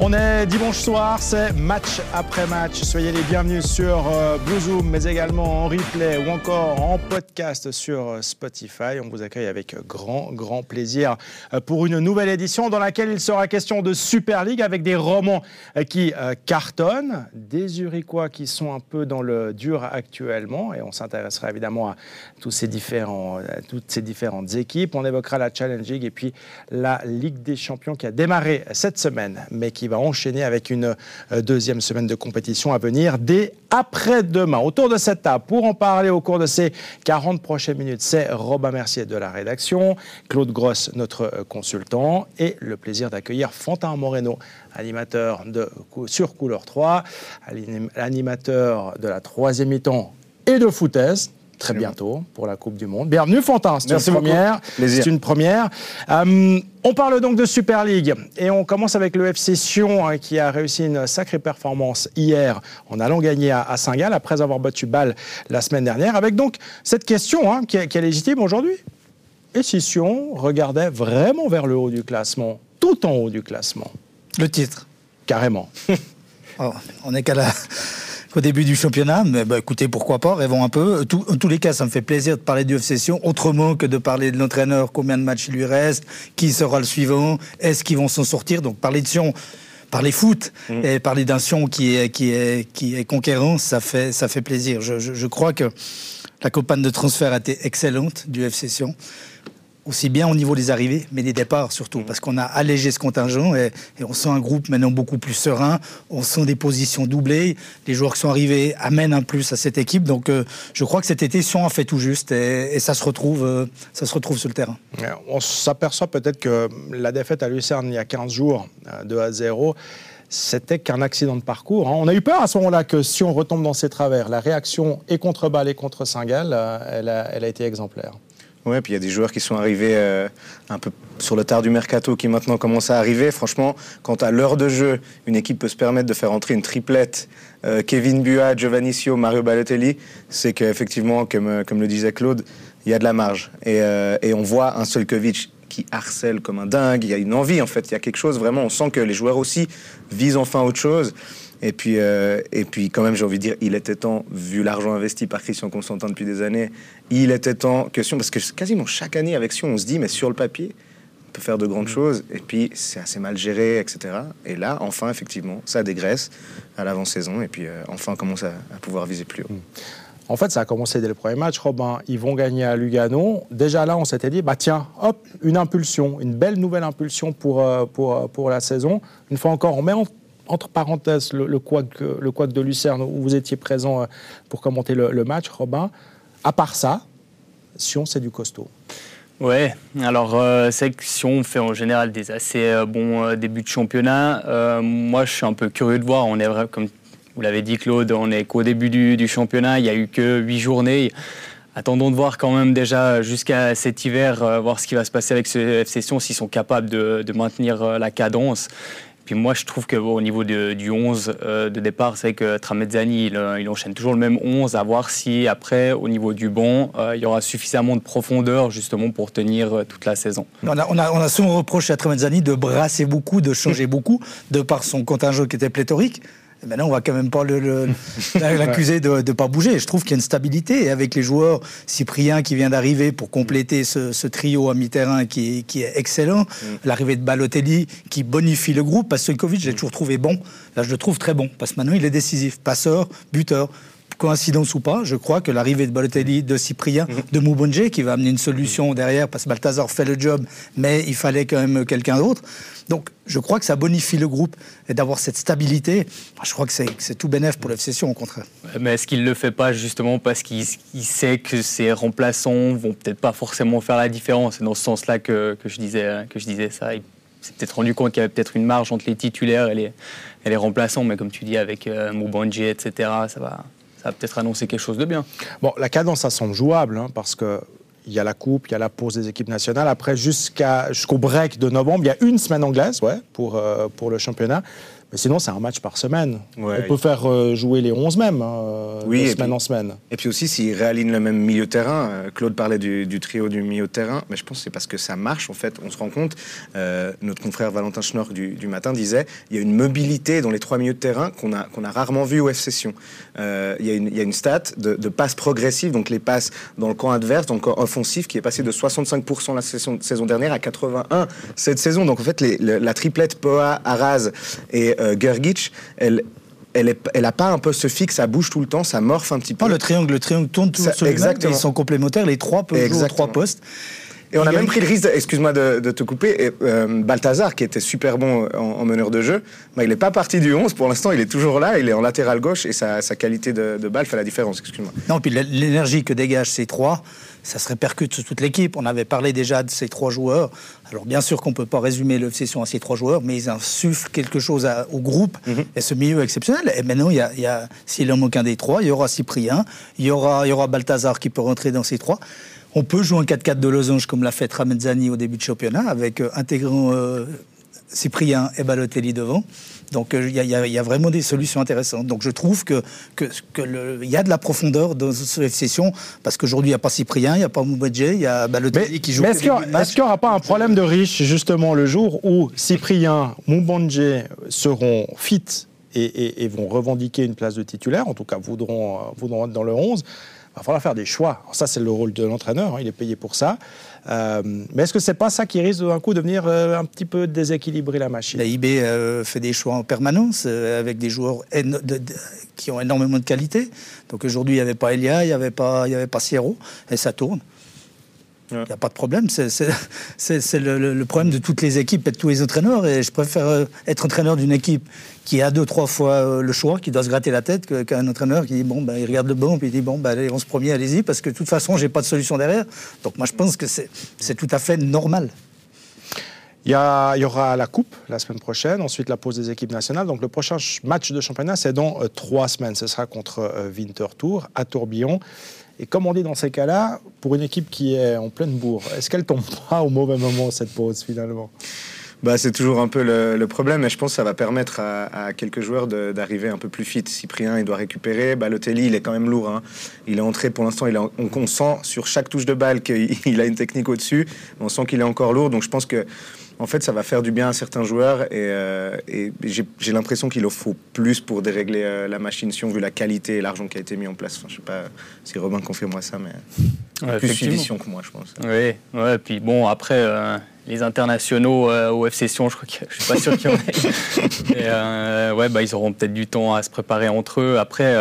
On est dimanche soir, c'est match après match. Soyez les bienvenus sur euh, Blue Zoom, mais également en replay ou encore en podcast sur euh, Spotify. On vous accueille avec grand, grand plaisir euh, pour une nouvelle édition dans laquelle il sera question de Super League avec des romans qui cartonnent, des Uriquois qui sont un peu dans le dur actuellement et on s'intéressera évidemment à ces toutes ces différentes équipes. On évoquera la Challenge League et puis la Ligue des Champions qui a démarré cette semaine, mais qui va enchaîner avec une euh, deuxième semaine de compétition à venir dès après-demain. Autour de cette table, pour en parler au cours de ces 40 prochaines minutes, c'est Robin Mercier de la rédaction, Claude Gross, notre euh, consultant, et le plaisir d'accueillir Fantin Moreno, animateur de, sur Couleur 3, animateur de la troisième mi-temps et de foutaise très bientôt pour la Coupe du Monde. Bienvenue Fantin, c'est une, première. C'est une première. Euh, on parle donc de Super League et on commence avec le FC Sion hein, qui a réussi une sacrée performance hier en allant gagner à, Saint-Gall après avoir battu Bâle la semaine dernière avec donc cette question hein, qui, est, légitime aujourd'hui. Et si Sion regardait vraiment vers le haut du classement, tout en haut du classement? Le titre. Carrément. Oh, on est qu'à la au début du championnat. Mais bah, écoutez, pourquoi pas, rêvons un peu. en tous les cas, ça me fait plaisir de parler du F-Session, autrement que de parler de l'entraîneur, combien de matchs il lui reste, qui sera le suivant, est-ce qu'ils vont s'en sortir. Donc parler de Sion parler foot mm. et parler d'un Sion qui est, qui, est, qui est conquérant, ça fait, ça fait plaisir. Je, je, je crois que la campagne de transfert a été excellente du FC Sion aussi bien au niveau des arrivées, mais des départs surtout, parce qu'on a allégé ce contingent et, on sent un groupe maintenant beaucoup plus serein, on sent des positions doublées, les joueurs qui sont arrivés amènent un plus à cette équipe, donc euh, je crois que cet été, Sion a fait tout juste et, ça, se retrouve, euh, ça se retrouve sur le terrain. On s'aperçoit peut-être que la défaite à Lucerne il y a 15 jours, 2 euh, à 0, c'était qu'un accident de parcours. Hein. On a eu peur à ce moment-là que si on retombe dans ses travers, la réaction et contre Bâle et contre Saint-Gall, elle, elle a été exemplaire. Ouais, puis il y a des joueurs qui sont arrivés euh, un peu sur le tard du mercato qui maintenant commencent à arriver. Franchement, quand à l'heure de jeu, une équipe peut se permettre de faire entrer une triplette, euh, Kevin Bua, Giovannicio, Mario Balotelli, c'est qu'effectivement, comme, euh, comme le disait Claude, il y a de la marge. Et, et on voit un Solkovic qui harcèle comme un dingue. Il y a une envie, en fait. Il y a quelque chose, vraiment, on sent que les joueurs aussi visent enfin autre chose. Et puis, euh, et puis quand même, j'ai envie de dire, il était temps, vu l'argent investi par Christian Constantin depuis des années, il était temps que Sion, parce que quasiment chaque année avec Sion, on se dit, mais sur le papier, on peut faire de grandes mm. choses, et puis c'est assez mal géré, etc. Et là, enfin, effectivement, ça dégraisse à l'avant-saison, et puis euh, enfin, on commence à, pouvoir viser plus haut. Mm. En fait, ça a commencé dès le premier match, Robin. Ils vont gagner à Lugano. Déjà là, on s'était dit, bah tiens, hop, une impulsion, une belle nouvelle impulsion pour, euh, pour, pour la saison. Une fois encore, on met en entre parenthèses, le, le, de Lucerne, où vous étiez présent euh, pour commenter le, match, Robin. À part ça, Sion, c'est du costaud. Ouais, alors euh, c'est que Sion fait en général des assez euh, bons débuts de championnat. moi, je suis un peu curieux de voir. On est comme vous l'avez dit, Claude, on est qu'au début du, championnat. Il n'y a eu que huit journées. Attendons de voir quand même déjà jusqu'à cet hiver, voir ce qui va se passer avec ce FC Sion, s'ils sont capables de maintenir la cadence. Puis moi, je trouve qu'au niveau du 11 euh, de départ, c'est que Tramezzani, euh, il, enchaîne toujours le même 11, à voir si après, au niveau du banc, euh, il y aura suffisamment de profondeur justement pour tenir toute la saison. On a, on a, on a souvent reproché à Tramezzani de brasser beaucoup, de changer beaucoup, de par son contingent qui était pléthorique. Maintenant, on va quand même pas l'accuser de ne pas bouger. Je trouve qu'il y a une stabilité. Et avec les joueurs, Cyprien qui vient d'arriver pour compléter ce, trio à mi-terrain qui, est excellent, mm. l'arrivée de Balotelli qui bonifie le groupe. Parce que Covid, j'ai toujours trouvé bon. Là, je le trouve très bon. Parce que maintenant, il est décisif. Passeur, buteur coïncidence ou pas, je crois que l'arrivée de Balotelli, de Cyprien, mm. de Moubonje, qui va amener une solution derrière, parce que Balthazar fait le job, mais il fallait quand même quelqu'un d'autre. Donc, je crois que ça bonifie le groupe et d'avoir cette stabilité. Je crois que c'est tout bénéf pour l'FC au contraire. Mais est-ce qu'il ne le fait pas justement parce qu'il sait que ses remplaçants vont peut-être pas forcément faire la différence? C'est dans ce sens-là que, que, je disais, que je disais ça. Il s'est peut-être rendu compte qu'il y avait peut-être une marge entre les titulaires et les, et les remplaçants, mais comme tu dis, avec euh, etc., ça va, ça va peut-être annoncer quelque chose de bien. Bon, la cadence, ça semble jouable, hein, parce que il y a la coupe, il y a la pause des équipes nationales. Après, jusqu'à, jusqu'au break de novembre, il y a une semaine anglaise ouais, pour, euh, pour le championnat. Mais sinon, c'est un match par semaine. Ouais. On peut faire euh, jouer les 11 même, hein, Oui, de semaine puis- en semaine. Et puis aussi, s'ils réalignent le même milieu terrain, euh, Claude parlait du, du trio du milieu de terrain, mais je pense que c'est parce que ça marche, en fait. On se rend compte, euh, notre confrère Valentin Schnorr du, du matin disait, il y a une mobilité dans les trois milieux de terrain qu'on a, qu'on a rarement vu au F-Session. Euh, il, y a une, il y a une stat de, de passes progressives, donc les passes dans le camp adverse, dans le camp offensif, qui est passé de 65% la saison, saison dernière à 81 cette saison. Donc en fait, les- la triplette Poa, Araz et euh, Gergic, elle... Elle, est, elle a pas un poste fixe, ça bouge tout le temps, ça morphe un petit peu. Oh, le triangle, le triangle tourne toujours Ça- sur exactement. ils sont complémentaires, les trois peuvent jouer aux Exactement. trois postes. Et on a même pris le risque, excuse-moi de, de te couper, et, euh, Balthazar, qui était super bon en, en meneur de jeu, bah, il n'est pas parti du 11 pour l'instant, il est toujours là, il est en latéral gauche et sa, sa qualité de, de balle fait la différence, excuse-moi. Non, puis l'énergie que dégagent ces trois, ça se répercute sur toute l'équipe. On avait parlé déjà de ces trois joueurs. Alors bien sûr qu'on ne peut pas résumer l'obsession à ces trois joueurs, mais ils insufflent quelque chose à- au groupe et ce milieu exceptionnel. Et maintenant, il y a, s'il en manque un des trois, il y aura Cyprien, il y aura, il y aura Balthazar qui peut rentrer dans ces trois. On peut jouer en 4-4 de losange comme l'a fait Ramezzani au début de championnat, avec euh, intégrant euh, Cyprien et Balotelli devant. Donc euh, il y, a- y y vraiment des solutions intéressantes. Donc je trouve que que, que le- il y a de la profondeur dans ce session parce qu'aujourd'hui il n'y a pas Cyprien, il n'y a pas Moubadje, il y a Mais, Balotelli qui joue. mais est-ce qu'il n'y aura pas un problème de riche justement le jour où Cyprien, Moubandje seront fit et, et- et vont revendiquer une place de titulaire, en tout cas voudront, voudront être dans le 11 il va falloir faire des choix. Alors ça, c'est le rôle de l'entraîneur, hein, il est payé pour ça. Euh, mais est-ce que c'est pas ça qui risque d'un coup de venir euh, un petit peu déséquilibrer la machine? La IB euh, fait des choix en permanence euh, avec des joueurs éno- de- de- qui ont énormément de qualité. Donc aujourd'hui, il n'y avait pas Elia, il n'y avait pas, il y avait pas Sierro, et ça tourne. Il Ouais. n'y a pas de problème. C'est- C'est c'est- c'est le, le- problème de toutes les équipes et de tous les entraîneurs. Et je préfère être entraîneur d'une équipe qui a deux, trois fois euh, le choix, qui doit se gratter la tête, qu'un entraîneur qui dit bon, ben, il regarde le banc puis il dit bon, ben, allez, on se premier, allez-y, parce que de toute façon, j'ai pas de solution derrière. Donc moi, je pense que c'est tout à fait normal. Il y, aura la Coupe la semaine prochaine, ensuite la pause des équipes nationales. Donc le prochain ch- match de championnat, c'est dans euh, trois semaines. Ce sera contre euh, Winterthur à Tourbillon. Et comme on dit dans ces cas-là, pour une équipe qui est en pleine bourre, est-ce qu'elle tombe pas au mauvais moment cette pause finalement? Bah, c'est toujours un peu le, le problème, mais je pense que ça va permettre à, à quelques joueurs d'arriver un peu plus fit. Cyprien, il doit récupérer. Balotelli, il est quand même lourd. hein. Il est entré pour l'instant, on, on sent sur chaque touche de balle qu'il il a une technique au-dessus. On sent qu'il est encore lourd, donc je pense que en fait, ça va faire du bien à certains joueurs et, euh, et j'ai l'impression qu'il en faut plus pour dérégler euh, la machine si on vu la qualité et l'argent qui a été mis en place. Enfin, je sais pas si Robin confirme ça, mais Ouais, plus suivi que moi, je pense. Oui, ouais, puis bon, après, euh, les internationaux euh, au F Session, je crois que je suis pas sûr qu'il y en ait. Euh, ouais, bah, ils auront peut-être du temps à se préparer entre eux. Après,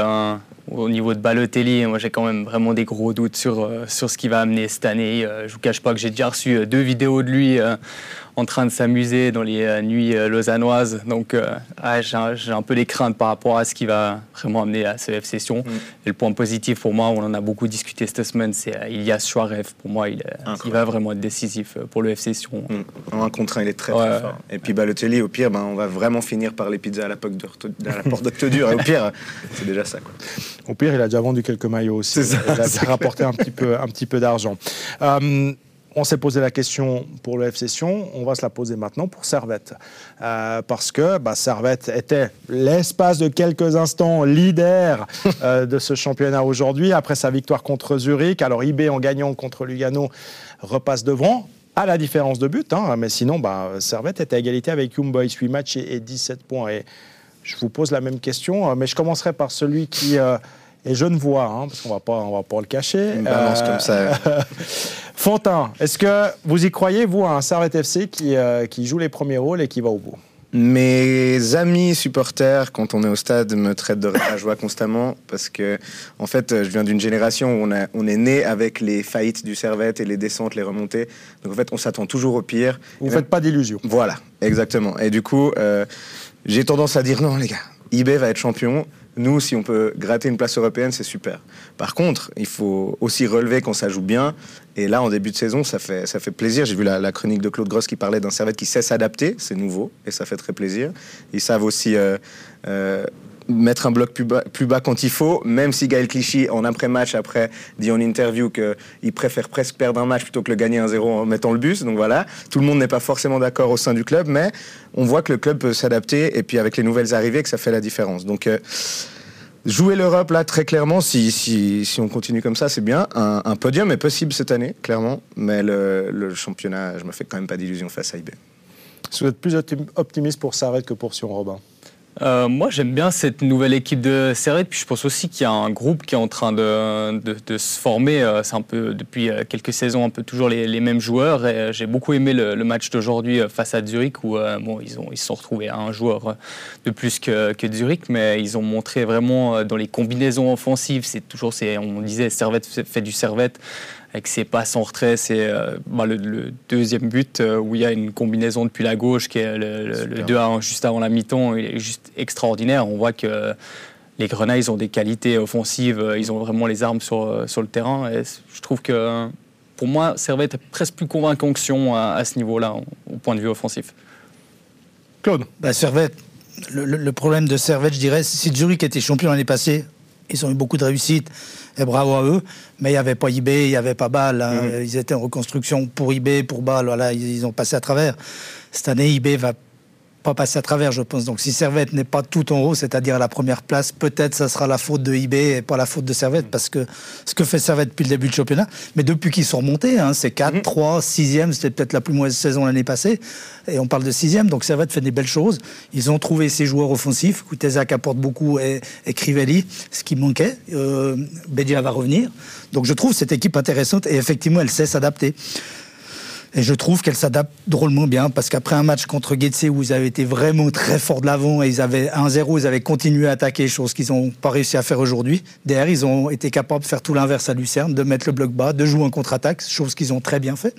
au niveau de Balotelli, moi j'ai quand même vraiment des gros doutes sur, euh, sur ce qu'il va amener cette année. Euh, je vous cache pas que j'ai déjà reçu euh, deux vidéos de lui en train de s'amuser dans les nuits lausannoises. Donc ah, j'ai un, peu des craintes par rapport à ce qu'il va vraiment amener à ce F Session. Et le point positif pour moi, on en a beaucoup discuté cette semaine, c'est Ilias Chouarev. Pour moi, il, va vraiment être décisif pour le F Session. Mm. En un contre un, il est très, Ouais, très ouais. fort. Et puis Balotelli, au pire, ben, on va vraiment finir par les pizzas à la, porte d'Orto- à la porte d'Octodure. Et au pire, c'est déjà ça. Quoi. Au pire, il a déjà vendu quelques maillots aussi. Ça, il a déjà rapporté un petit peu, un petit peu d'argent. Euh, on s'est posé la question pour le F Session, on va se la poser maintenant pour Servette. Euh, parce que bah, Servette était l'espace de quelques instants leader euh, de ce championnat aujourd'hui, après sa victoire contre Zurich. Alors IB en gagnant contre Lugano repasse devant. À la différence de but, hein, mais sinon, bah, Servette était à égalité avec Young Boys, 8 matchs et, et 17 points. Et je vous pose la même question, euh, mais je commencerai par celui qui euh, est genevois, hein, parce qu'on va pas, on va pas le cacher. Une balance comme ça. Fontin, est-ce que vous y croyez, vous, à un Servette FC qui, euh, qui joue les premiers rôles et qui va au bout? Mes amis supporters, quand on est au stade, me traitent de joie constamment parce que, en fait, je viens d'une génération où on, a- on est né avec les faillites du Servette et les descentes, les remontées. Donc, en fait, on s'attend toujours au pire. Vous ne même- faites pas d'illusions. Voilà, exactement. Et du coup, euh, j'ai tendance à dire non, les gars, IB va être champion. Nous, si on peut gratter une place européenne, c'est super. Par contre, il faut aussi relever quand ça joue bien. Et là, en début de saison, ça fait, ça fait plaisir. J'ai vu la, chronique de Claude Gross qui parlait d'un Servette qui sait s'adapter. C'est nouveau et ça fait très plaisir. Ils savent aussi euh, euh, mettre un bloc plus bas, quand il faut, même si Gaël Clichy, en après-match, après, dit en interview qu'il préfère presque perdre un match plutôt que le gagner 1-0 en mettant le bus. Donc voilà, tout le monde n'est pas forcément d'accord au sein du club, mais on voit que le club peut s'adapter et puis avec les nouvelles arrivées, que ça fait la différence. Donc euh, jouer l'Europe là très clairement, si, on continue comme ça, c'est bien. Un, podium est possible cette année, clairement, mais le, championnat, je me fais quand même pas d'illusions face à IB. Vous êtes plus optimiste pour Sarret que pour Sion Robin euh, moi, j'aime bien cette nouvelle équipe de Servette. Puis je pense aussi qu'il y a un groupe qui est en train de, se former. Euh, c'est un peu depuis euh, quelques saisons, un peu toujours les, mêmes joueurs. Et j'ai beaucoup aimé le, match d'aujourd'hui face à Zurich où bon, ils ont ils se sont retrouvés à un joueur de plus que, que Zurich, mais ils ont montré vraiment dans les combinaisons offensives. C'est toujours, on disait, Servette fait du Servette avec ses passes en retrait. C'est euh, bah, le, deuxième but euh, où il y a une combinaison depuis la gauche qui est le, 2 1 juste avant la mi-temps. Il est juste extraordinaire. On voit que les Grenats, ils ont des qualités offensives. Ils ont vraiment les armes sur, sur le terrain. Et je trouve que pour moi, Servette est presque plus convaincant que Sion à, ce niveau-là, au point de vue offensif. Claude? Bah, Servette. Le, problème de Servette, je dirais, si Zurich était champion l'année passée, ils ont eu beaucoup de réussite et bravo à eux. Mais il n'y avait pas eBay, il n'y avait pas Bâle. Hein. Mm. Ils étaient en reconstruction pour eBay, pour Bâle. Voilà, ils, ont passé à travers. Cette année, eBay va pas passer à travers, je pense. Donc si Servette n'est pas tout en haut, c'est-à-dire à la première place, peut-être ça sera la faute de eBay et pas la faute de Servette, parce que ce que fait Servette depuis le début du championnat, mais depuis qu'ils sont remontés, hein, c'est 4, 3, 6e, c'était peut-être la plus mauvaise saison l'année passée, et on parle de 6e, donc Servette fait des belles choses. Ils ont trouvé ses joueurs offensifs, Kutezak apporte beaucoup et, et Crivelli, ce qui manquait. Euh, Bedia va revenir. Donc je trouve cette équipe intéressante et effectivement elle sait s'adapter. Et je trouve qu'elle s'adapte drôlement bien parce qu'après un match contre Getse où ils avaient été vraiment très forts de l'avant et ils avaient 1-0, ils avaient continué à attaquer, chose qu'ils n'ont pas réussi à faire aujourd'hui. Derrière, ils ont été capables de faire tout l'inverse à Lucerne, de mettre le bloc bas, de jouer en contre-attaque, chose qu'ils ont très bien fait.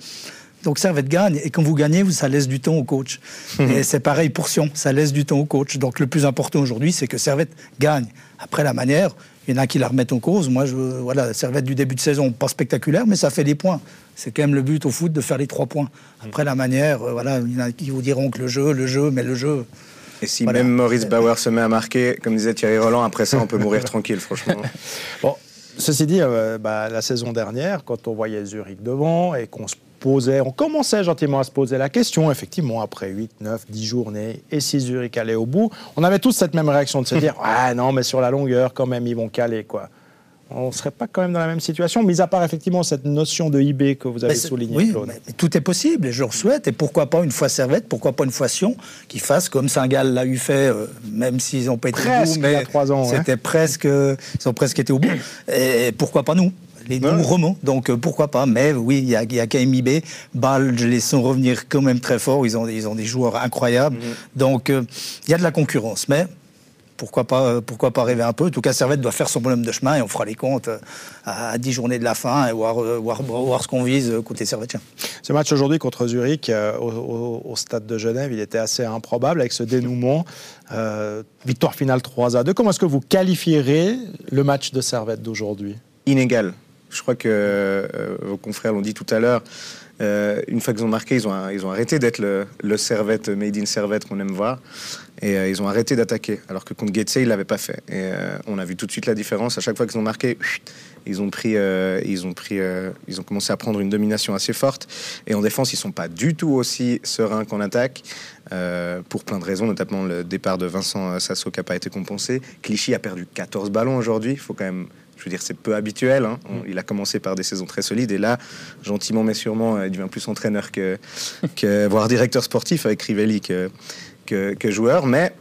Donc Servette gagne. Et quand vous gagnez, ça laisse du temps au coach. Et c'est pareil pour Sion, ça laisse du temps au coach. Donc le plus important aujourd'hui, c'est que Servette gagne. Après la manière, il y en a qui la remettent en cause. Moi, je, voilà, Servette du début de saison, pas spectaculaire, mais ça fait des points. C'est quand même le but au foot de faire les trois points. Après la manière, euh, voilà, il y en a qui vous diront que le jeu, le jeu, mais le jeu. Et si même Maurice Bauer se met à marquer, comme disait Thierry Roland, après ça, on peut mourir tranquille, franchement. Bon, ceci dit, euh, bah, la saison dernière, quand on voyait Zurich devant et qu'on se posait, on commençait gentiment à se poser la question, effectivement, après 8, 9, 10 journées, et si Zurich allait au bout, on avait tous cette même réaction de se dire, ah non, mais sur la longueur, quand même, ils vont caler, quoi on ne serait pas quand même dans la même situation, mis à part effectivement cette notion de IB que vous avez soulignée, oui, Mais tout est possible, et je le souhaite. Et pourquoi pas une fois Servette, pourquoi pas une fois Sion, qui fasse comme Saint-Gall l'a eu fait, euh, même s'ils n'ont pas été au bout, mais trois ans, c'était presque, ils ont presque été au bout. Et pourquoi pas nous? Les nous remontent, donc euh, pourquoi pas. Mais oui, il y a, y a KMIB, Bâle, je les sens revenir quand même très fort. Ils ont, ils ont des joueurs incroyables. Mhm. Donc euh, il y a de la concurrence. Mais pourquoi pas, euh, pourquoi pas rêver un peu. En tout cas, Servette doit faire son bonhomme de chemin et on fera les comptes à 10 journées de la fin et voir, euh, voir, voir ce qu'on vise côté Servetien. Ce match aujourd'hui contre Zurich au, stade de Genève, il était assez improbable avec ce dénouement. victoire finale 3 à 2. Comment est-ce que vous qualifierez le match de Servette d'aujourd'hui? Inégal. Je crois que vos confrères l'ont dit tout à l'heure. une fois qu'ils ont marqué, ils ont, ils ont arrêté d'être le, Servette, Made in Servette qu'on aime voir. Et euh, ils ont arrêté d'attaquer, alors que contre Getse, ils l'avaient pas fait. Et euh, on a vu tout de suite la différence. À chaque fois qu'ils ont marqué, ils ont pris, euh, ils ont pris, ils ont commencé à prendre une domination assez forte. Et en défense, ils sont pas du tout aussi sereins qu'en attaque, pour plein de raisons, notamment le départ de Vincent Sasso qui n'a pas été compensé. Clichy a perdu 14 ballons aujourd'hui. Il faut quand même je veux dire, c'est peu habituel. Hein. il a commencé par des saisons très solides et là, gentiment mais sûrement, il devient plus entraîneur que, que voire directeur sportif avec Rivelli que, que, joueur, mais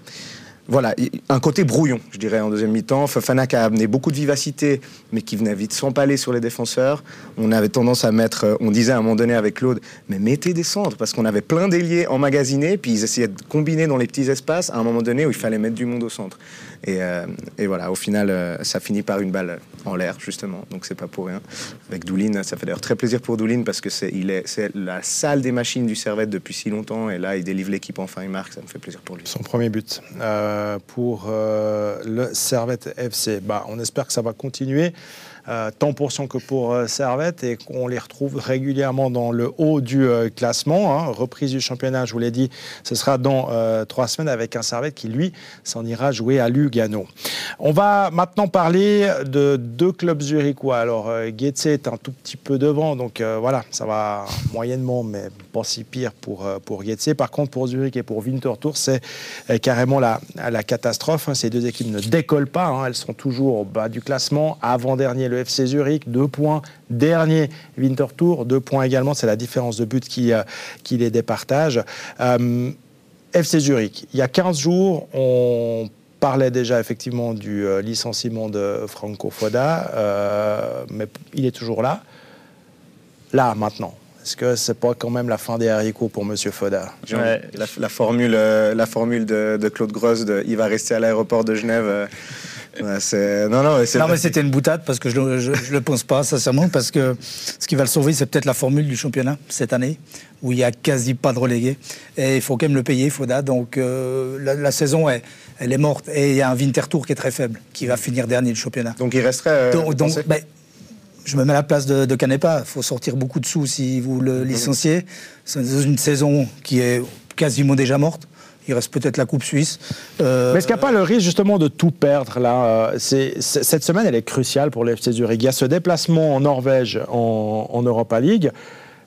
voilà, un côté brouillon, je dirais, en deuxième mi-temps. Fofana qui a amené beaucoup de vivacité, mais qui venait vite s'empaler sur les défenseurs. On avait tendance à mettre, euh, on disait à un moment donné avec Claude, mais mettez des centres, parce qu'on avait plein d'ailiers emmagasinés, puis ils essayaient de combiner dans les petits espaces à un moment donné où il fallait mettre du monde au centre. Et, euh, voilà, au final, euh, ça finit par une balle en l'air, justement, donc c'est pas pour rien. Avec Doulin, ça fait d'ailleurs très plaisir pour Doulin, parce que c'est est, la salle des machines du Servette depuis si longtemps, et là, il délivre l'équipe, enfin, il marque, ça me fait plaisir pour lui. Son premier but. Euh, pour le Servette FC. Bah, on espère que ça va continuer. Tant pour Sion que pour Servette, et qu'on les retrouve régulièrement dans le haut du classement. Hein. Reprise du championnat, je vous l'ai dit, ce sera dans trois semaines avec un Servette qui, lui, s'en ira jouer à Lugano. On va maintenant parler de deux clubs zurichois. Alors, Getse est un tout petit peu devant, donc voilà, ça va moyennement, mais pas si pire pour, pour. Par contre, pour Zurich et pour Winterthur, c'est carrément la, la catastrophe. Hein. Ces deux équipes ne décollent pas. Hein. Elles sont toujours au bas du classement. Avant-dernier, le FC Zurich, deux points. Dernier, Winterthur, deux points également. C'est la différence de but qui, euh, qui les départage. Euh, FC Zurich, il y a 15 jours, on parlait déjà effectivement du euh, licenciement de Franco Foda, mais il est toujours là. Là, maintenant, est-ce que c'est pas quand même la fin des haricots pour M. Foda? La, formule, la formule de, Claude Gross il va rester à l'aéroport de Genève. Non, non, non mais c'était une boutade parce que je ne le pense pas, sincèrement, parce que ce qui va le sauver, c'est peut-être la formule du championnat cette année, où il n'y a quasi pas de relégués. Et il faut quand même le payer, Foda. Donc euh, la, saison, est, elle est morte. Et il y a un Winter Tour qui est très faible, qui va finir dernier du championnat. Donc il resterait. donc, je me mets à la place de, Canepa. Il faut sortir beaucoup de sous si vous le licenciez. C'est une saison qui est quasiment déjà morte. Il reste peut-être la Coupe Suisse. Euh, Mais est-ce qu'il n'y a pas le risque justement de tout perdre là euh, Cette semaine, elle est cruciale pour le FC Zurich. Il y a ce déplacement en Norvège en, Europa League.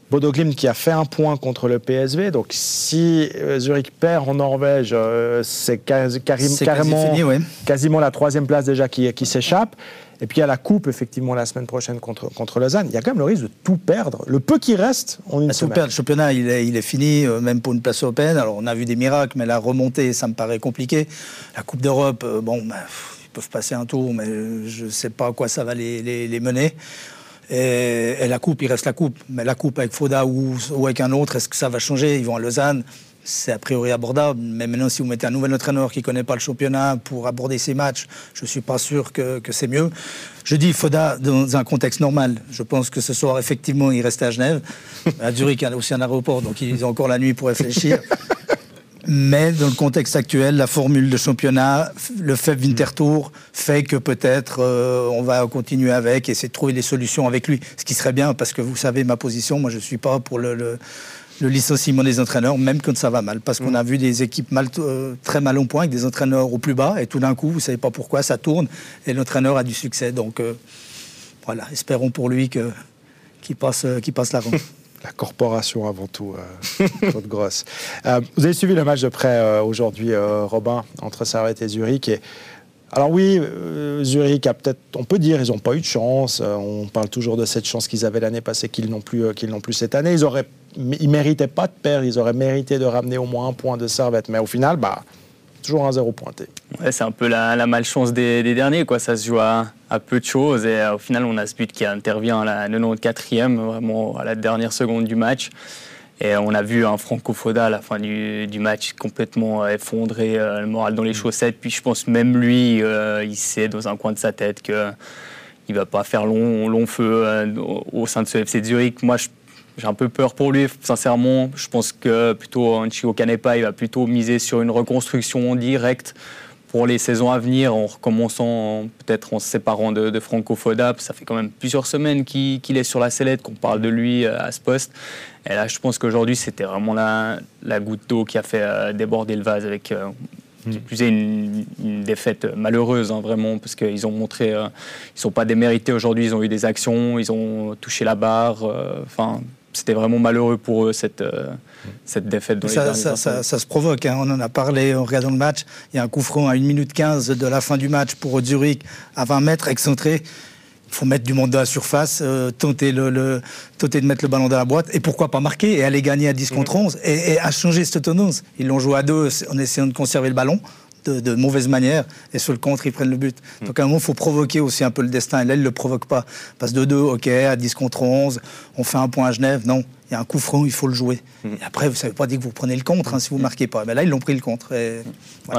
Bodo Glimt qui a fait un point contre le PSV. Donc si euh, Zurich perd en Norvège, c'est carrément, quasiment la troisième place déjà qui, qui s'échappe. Et puis il y a la coupe, effectivement, la semaine prochaine contre, contre Lausanne. Il y a quand même le risque de tout perdre. Le peu qui reste en une bah, semaine. le championnat, il est, il est fini, euh, même pour une place européenne. Alors on a vu des miracles, mais la remontée, ça me paraît compliqué. La Coupe d'Europe, euh, bon, bah, ils peuvent passer un tour, mais je ne sais pas à quoi ça va les, les, mener. Et, et, la coupe, il reste la coupe. Mais la coupe avec Foda ou, ou avec un autre, est-ce que ça va changer? Ils vont à Lausanne c'est a priori abordable. Mais maintenant, si vous mettez un nouvel entraîneur qui ne connaît pas le championnat pour aborder ces matchs, je ne suis pas sûr que, c'est mieux. Je dis Foda dans un contexte normal. Je pense que ce soir, effectivement, il reste à Genève. À Zurich, il y a aussi un aéroport, donc ils ont encore la nuit pour réfléchir. Mais dans le contexte actuel, la formule de championnat, le fait Winterthur fait que peut-être euh, on va continuer avec et essayer de trouver des solutions avec lui. Ce qui serait bien, parce que vous savez ma position, moi je ne suis pas pour le le licenciement des entraîneurs, même quand ça va mal. Parce qu'on mm. a vu des équipes mal, euh, très mal au point, avec des entraîneurs au plus bas, et tout d'un coup, vous ne savez pas pourquoi, ça tourne, et l'entraîneur a du succès. Donc euh, voilà, espérons pour lui qu'il passe, euh, passe l'avant. La corporation avant tout, Claude Grosse. vous avez suivi le match de près aujourd'hui, Robin, entre Servette et Zurich. Et alors oui, euh, Zurich a peut-être, on peut dire, ils n'ont pas eu de chance. Euh, on parle toujours de cette chance qu'ils avaient l'année passée, qu'ils n'ont plus, euh, cette année. Ils auraient, ils méritaient pas de perdre. Ils auraient mérité de ramener au moins un point de Servette. Mais au final, bah, toujours un zéro pointé. C'est un peu la, malchance des, derniers, quoi. Ça se joue à, peu de choses et au final, on a ce but qui intervient à la 94e, vraiment à la dernière seconde du match. Et on a vu un Franco Foda à la fin du, match complètement euh, effondré, euh, le moral dans les mm. chaussettes. Puis je pense même lui, euh, il sait dans un coin de sa tête qu'il ne va pas faire long, long feu au sein de ce FC Zurich. Moi, j'ai un peu peur pour lui, sincèrement. Je pense que plutôt Chico Canepa, il va plutôt miser sur une reconstruction directe pour les saisons à venir, en recommençant peut-être en se séparant de, Franco Foda. Ça fait quand même plusieurs semaines qu'il est sur la sellette, qu'on parle de lui euh, à ce poste. Et là, je pense qu'aujourd'hui, c'était vraiment la, la goutte d'eau qui a fait euh, déborder le vase avec euh, mm. plus une, une, défaite malheureuse, hein, vraiment, parce qu'ils ont montré, ils ne sont pas démérités aujourd'hui, ils ont eu des actions, ils ont touché la barre. Enfin, c'était vraiment malheureux pour eux cette, euh, cette défaite. Dans ça, ça, ça, ça, se provoque, hein. on en a parlé en regardant le match. Il y a un coup franc à 1 minute 15 de la fin du match pour Zurich à 20 mètres, excentré. Il faut mettre du monde dans la surface, euh, tenter, le, tenter de mettre le ballon dans la boîte et pourquoi pas marquer et aller gagner à 10 contre 11 et, et à changer cette tendance. Ils l'ont joué à deux en essayant de conserver le ballon de, mauvaise manière et sur le contre, ils prennent le but. Hmm. Donc à un moment, il faut provoquer aussi un peu le destin. Et là, ils ne le provoquent pas. Passe de 2, ok, à 10 contre 11, on fait un point à Genève. Non, il y a un coup franc, il faut le jouer. Hmm. Et après, vous ne savez pas dire que vous prenez le contre hein, si vous ne marquez pas. Mais là, ils l'ont pris le contre.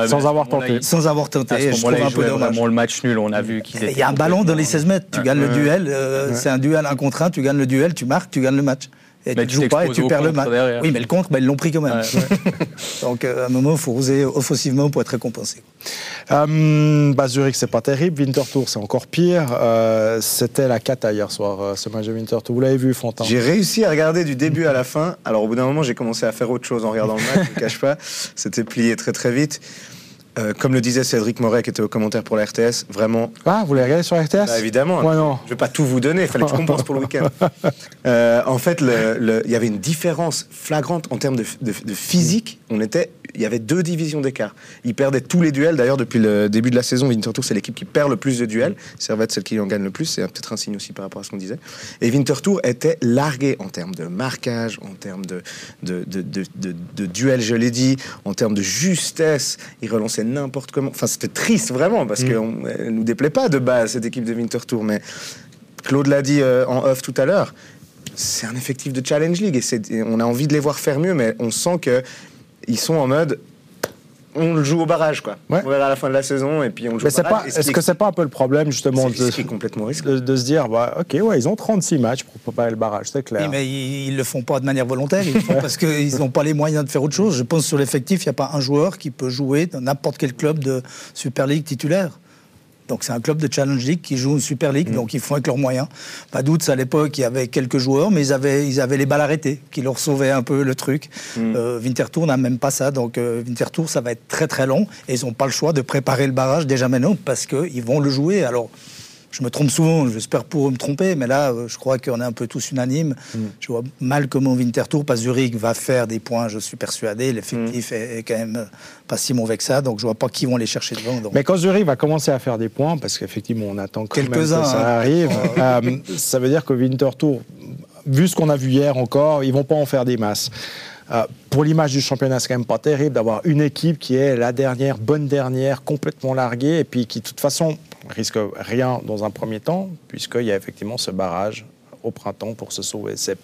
sans, avoir tenté. sans avoir tenté. je trouve un peu dommage. le match nul, on a vu qu'il Il y a un ballon dans les 16 mètres. Tu gagnes le duel. Euh, c'est un duel un contre un. Tu gagnes le duel, tu marques, tu gagnes le match. Et Mais tu joues pas et tu perds le match. derrière. Oui, mais le contre, ben, ils l'ont pris quand même. Ouais. Donc euh, à un moment, il faut oser offensivement pour être récompensé. Euh, bah, Zurich, c'est pas terrible. Winterthur, c'est encore pire. Euh, C'était la cata hier soir, euh, ce match de Winterthur. Vous l'avez vu, Fontaine J'ai réussi à regarder du début à la fin. Alors au bout d'un moment, j'ai commencé à faire autre chose en regardant le match, je ne cache pas. C'était plié très très vite. Euh, comme le disait Cédric Moret qui était au commentaire pour la RTS, vraiment, Ah, vous l'avez regardé sur RTS? Bah, évidemment, Ouais, non. je ne vais pas tout vous donner, il fallait que je compense pour le week-end. Euh, en fait, il y avait une différence flagrante en termes de, de- de physique. On était, il y avait deux divisions d'écart. Ils perdaient tous les duels. D'ailleurs, depuis le début de la saison, Winterthur, c'est l'équipe qui perd le plus de duels. Servette, celle qui en gagne le plus. C'est peut-être un signe aussi par rapport à ce qu'on disait. Et Winterthur était largué en termes de marquage, en termes de- de duels, je l'ai dit, en termes de justesse. Ils relançaient n'importe comment. Enfin, c'était triste vraiment parce qu'elle ne nous déplaît pas de base, cette équipe de Winterthur. Mais Claude l'a dit euh, en off tout à l'heure, c'est un effectif de Challenge League et on a envie de les voir faire mieux, mais on sent que ils sont en mode on le joue au barrage quoi. Ouais. On verra à la fin de la saison et puis on le joue Mais au c'est barrage. est-ce que c'est pas un peu le problème, justement, de, ce qui est complètement risqué. de, de se dire, bah, ok, ouais, ils ont 36 matchs pour préparer le barrage, c'est clair. Oui, mais ils ne le font pas de manière volontaire, ils le font parce qu'ils n'ont pas les moyens de faire autre chose. Je pense sur l'effectif, il n'y a pas un joueur qui peut jouer dans n'importe quel club de Super League titulaire. Donc c'est un club de Challenge League qui joue une Super League, donc ils font avec leurs moyens. Pas doute, à l'époque, il y avait quelques joueurs, mais ils avaient, ils avaient les balles arrêtées, qui leur sauvaient un peu le truc. Euh, Winterthur n'a même pas ça, donc euh, Winterthur, ça va être très très long, et ils n'ont pas le choix de préparer le barrage déjà maintenant, parce qu'ils vont le jouer. Alors, je me trompe souvent, j'espère pour me tromper, mais là, euh, je crois qu'on est un peu tous unanimes. Je vois mal comment Winterthur, pas Zurich, va faire des points, je suis persuadé. L'effectif est, est quand même pas si mauvais que ça, donc je vois pas qui vont les chercher devant. donc. Mais quand Zurich va commencer à faire des points, parce qu'effectivement, on attend quand même que Quelques-uns, ça hein. arrive, euh, ça veut dire que Winterthur, vu ce qu'on a vu hier encore, ils vont pas en faire des masses. Euh, pour l'image du championnat, c'est quand même pas terrible d'avoir une équipe qui est la dernière, bonne dernière, complètement larguée, et puis qui, de toute façon, risque rien dans un premier temps, puisqu'il y a effectivement ce barrage au printemps pour se sauver. C'est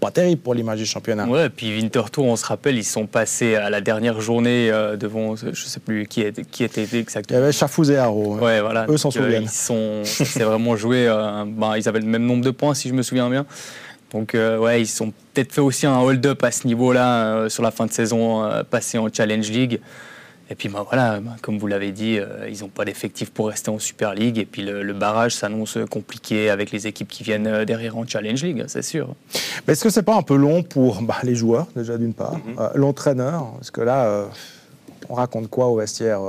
pas terrible pour l'image du championnat. Ouais, et puis Winterthur, on se rappelle, ils sont passés à la dernière journée euh, devant, je sais plus qui était, qui était Il y exactement. avait Chafouz et Haro. hein. Ouais, voilà. Eux s'en euh, souviennent. Ils sont, ça s'est vraiment joué. euh, ben, ils avaient le même nombre de points, si je me souviens bien. Donc, euh, ouais, ils ont peut-être fait aussi un hold-up à ce niveau-là sur la fin de saison, euh, passé en Challenge League. Et puis, ben, voilà, ben, comme vous l'avez dit, euh, ils n'ont pas d'effectif pour rester en Super League. Et puis, le, le barrage s'annonce compliqué avec les équipes qui viennent euh, derrière en Challenge League, c'est sûr. Mais est-ce que c'est pas un peu long pour bah, les joueurs, déjà d'une part, Mhm. euh, l'entraîneur? Parce que là, euh, on raconte quoi au vestiaire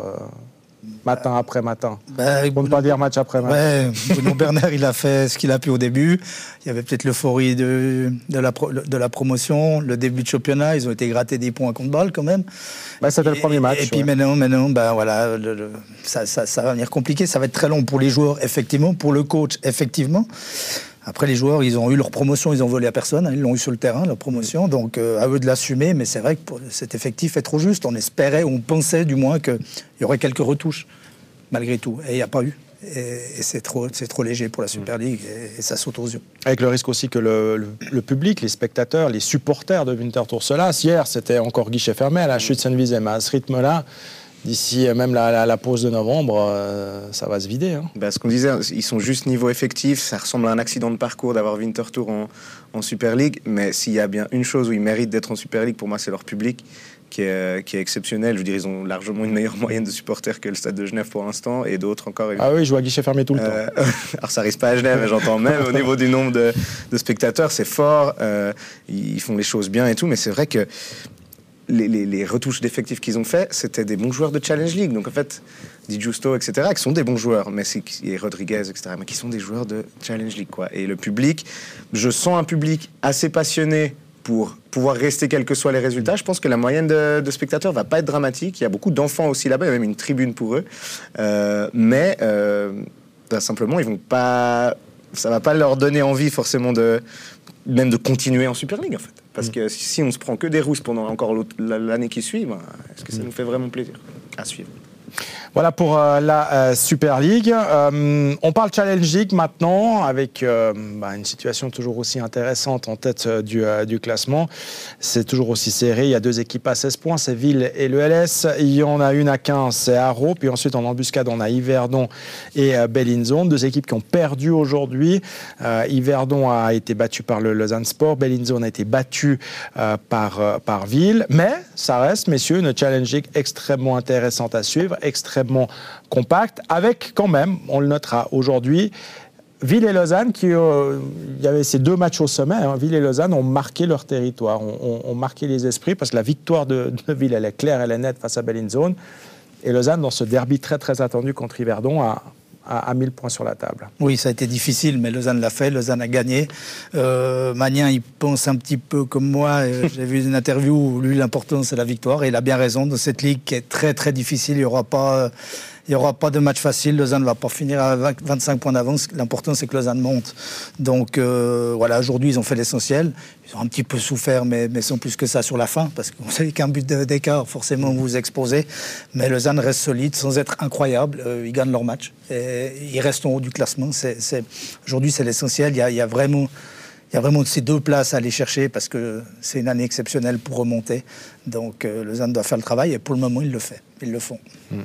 matin après matin Bah, Pour ne pas dire match après match. Ouais, Bruno Bernard, il a fait ce qu'il a pu au début. Il y avait peut-être l'euphorie de, de, la pro- de la promotion, le début de championnat. Ils ont été grattés des points contre balle quand même. Bah, C'était le premier match. Et, puis ouais. maintenant, maintenant ben voilà, le- le- ça, ça- ça va venir compliqué. Ça va être très long pour les joueurs, effectivement. Pour le coach, effectivement. Après, les joueurs, ils ont eu leur promotion, ils ont volé à personne. hein, ils l'ont eu sur le terrain, leur promotion. Donc, euh, à eux de l'assumer. Mais c'est vrai que cet effectif est trop juste. On espérait, on pensait du moins qu'il y aurait quelques retouches, malgré tout. Et il n'y a pas eu. Et, et c'est trop, c'est trop léger pour la Super League. Et, et ça saute aux yeux. Avec le risque aussi que le, le- le public, les spectateurs, les supporters de Winterthur se lassent. Hier, c'était encore guichet fermé à la chute Saint-Vizem. À ce rythme-là, d'ici euh, même la, la- la pause de novembre, euh, ça va se vider. hein. Bah, ce qu'on disait, ils sont juste niveau effectif. Ça ressemble à un accident de parcours d'avoir Winterthur en, en Super League. Mais s'il y a bien une chose où ils méritent d'être en Super League, pour moi, c'est leur public qui est, qui est exceptionnel. Je veux dire, ils ont largement une meilleure moyenne de supporters que le Stade de Genève pour l'instant et d'autres encore. Ah oui, je à guichet fermé tout le temps. Euh, alors ça risque pas à Genève, j'entends même au niveau du nombre de, de spectateurs, c'est fort. euh, ils font les choses bien et tout, mais c'est vrai que les, les- les retouches d'effectifs qu'ils ont fait, c'était des bons joueurs de Challenge League. Donc en fait, Di Giusto, etc., qui sont des bons joueurs, c'est et Rodriguez, etc., mais qui sont des joueurs de Challenge League, quoi. Et le public, je sens un public assez passionné pour pouvoir rester quels que soient les résultats. Je pense que la moyenne de, de spectateurs va pas être dramatique. Il y a beaucoup d'enfants aussi là-bas, il y a même une tribune pour eux. Euh, mais euh, bah, simplement, ils vont pas, ça va pas leur donner envie forcément de même de continuer en Super League en fait. Parce que si on se prend que des rousses pendant encore l'année qui suit, ben, est-ce que ça nous fait vraiment plaisir à suivre? Voilà pour euh, la euh, Super League. Euh, on parle Challenge League maintenant avec bah, une situation toujours aussi intéressante en tête du, classement. C'est toujours aussi serré. Il y a deux équipes à 16 points, c'est Ville et le LS. Il y en a une à 15, c'est Haro. Puis ensuite en embuscade, on a Yverdon et Bellinzone. Deux équipes qui ont perdu aujourd'hui. Yverdon a été battu par le Lausanne Sport. Bellinzone a été battu par, par Ville. Mais ça reste, messieurs, une Challenge League extrêmement intéressante à suivre, extrêmement compact, avec quand même, on le notera aujourd'hui, Ville et Lausanne, qui, euh, il y avait ces deux matchs au sommet, hein, Ville et Lausanne ont marqué leur territoire, ont, marqué les esprits, parce que la victoire de, Ville, elle est claire, elle est nette face à Bellinzone. Et Lausanne, dans ce derby très très attendu contre Yverdon, a, à, 1000 points sur la table. Oui, ça a été difficile, mais Lausanne l'a fait, Lausanne a gagné. Euh, Magnin, il pense un petit peu comme moi. Euh, j'ai vu une interview où lui, l'important, c'est la victoire. Et il a bien raison. Dans cette ligue qui est très, très difficile, il n'y aura pas. Il n'y aura pas de match facile. Lausanne ne va pas finir à 25 points d'avance. L'important, c'est que Lausanne monte. Donc euh, voilà, aujourd'hui, ils ont fait l'essentiel. Ils ont un petit peu souffert, mais, mais sans plus que ça sur la fin, parce que vous savez qu'un but d'écart, forcément, vous vous exposez. Mais Lausanne reste solide, sans être incroyable. Euh, ils gagnent leur match. Et ils restent en haut du classement. Aujourd'hui, c'est l'essentiel. Il, il y a vraiment il y a vraiment ces deux places à aller chercher parce que c'est une année exceptionnelle pour remonter. Donc euh, Lausanne doit faire le travail et pour le moment, il le fait. Ils le font. Hmm.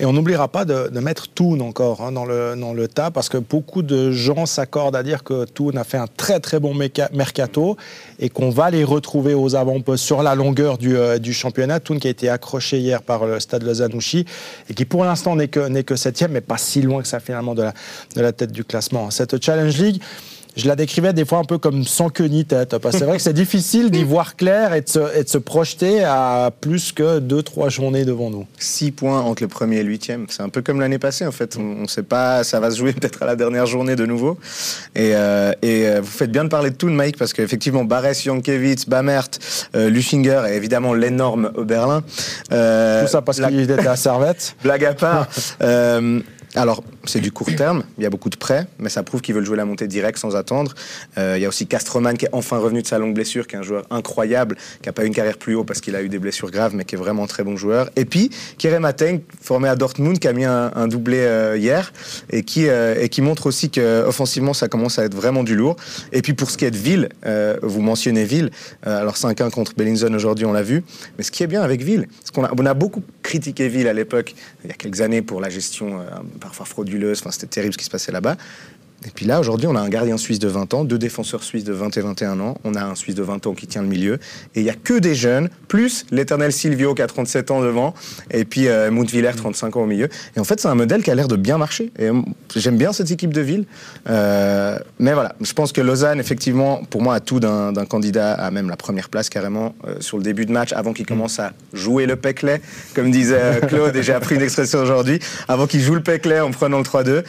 Et on n'oubliera pas de, mettre Toon encore hein, dans, le, dans le tas parce que beaucoup de gens s'accordent à dire que Toon a fait un très très bon mercato et qu'on va les retrouver aux avant-postes sur la longueur du, euh, du championnat. Toon qui a été accroché hier par le stade Lausanne-Ouchy et qui pour l'instant n'est que, que septième mais pas si loin que ça finalement de la, de la tête du classement. Cette Challenge League, je la décrivais des fois un peu comme sans queue ni tête. Parce que c'est vrai que c'est difficile d'y voir clair et de, se, projeter à plus que deux, trois journées devant nous. Six points entre le premier et le huitième. C'est un peu comme l'année passée, en fait. On ne sait pas, ça va se jouer peut-être à la dernière journée de nouveau. Et, euh, euh, vous faites bien de parler de tout, Mike, parce qu'effectivement, Barès, Jankiewicz, Bamert, euh, Lushinger et évidemment l'énorme Oberlin. tout ça parce qu'il était à Servette. Blague à part. Alors, c'est du court terme, il y a beaucoup de prêts, mais ça prouve qu'ils veulent jouer la montée directe sans attendre. Euh, il y a aussi Castroman qui est enfin revenu de sa longue blessure, qui est un joueur incroyable, qui n'a pas eu une carrière plus haut parce qu'il a eu des blessures graves, mais qui est vraiment très bon joueur. Et puis, Kerem Ateng, formé à Dortmund, qui a mis un, doublé euh, hier, et qui, euh, et qui montre aussi qu'offensivement, ça commence à être vraiment du lourd. Et puis, pour ce qui est de Ville, vous mentionnez Ville, alors 5-1 contre Bellinzone aujourd'hui, on l'a vu, mais ce qui est bien avec Ville, c'est qu'on a, on a beaucoup critiqué Ville à l'époque, il y a quelques années, pour la gestion parfois frauduleuse. Enfin, c'était terrible ce qui se passait là-bas. Et puis là, aujourd'hui, on a un gardien suisse de 20 ans, deux défenseurs suisses de 20 et 21 ans. On a un Suisse de 20 ans qui tient le milieu. Et il n'y a que des jeunes, plus l'éternel Silvio qui a 37 ans devant, et puis euh, 35 ans au milieu. Et en fait, c'est un modèle qui a l'air de bien marcher. Et euh, j'aime bien cette équipe de ville. Euh, mais voilà, je pense que Lausanne, effectivement, pour moi, a tout d'un candidat à même la première place carrément euh, sur le début de match, avant qu'il commence à jouer le Peclet, comme disait Claude, et j'ai appris une expression aujourd'hui, avant qu'il joue le Peclet en prenant le 3-2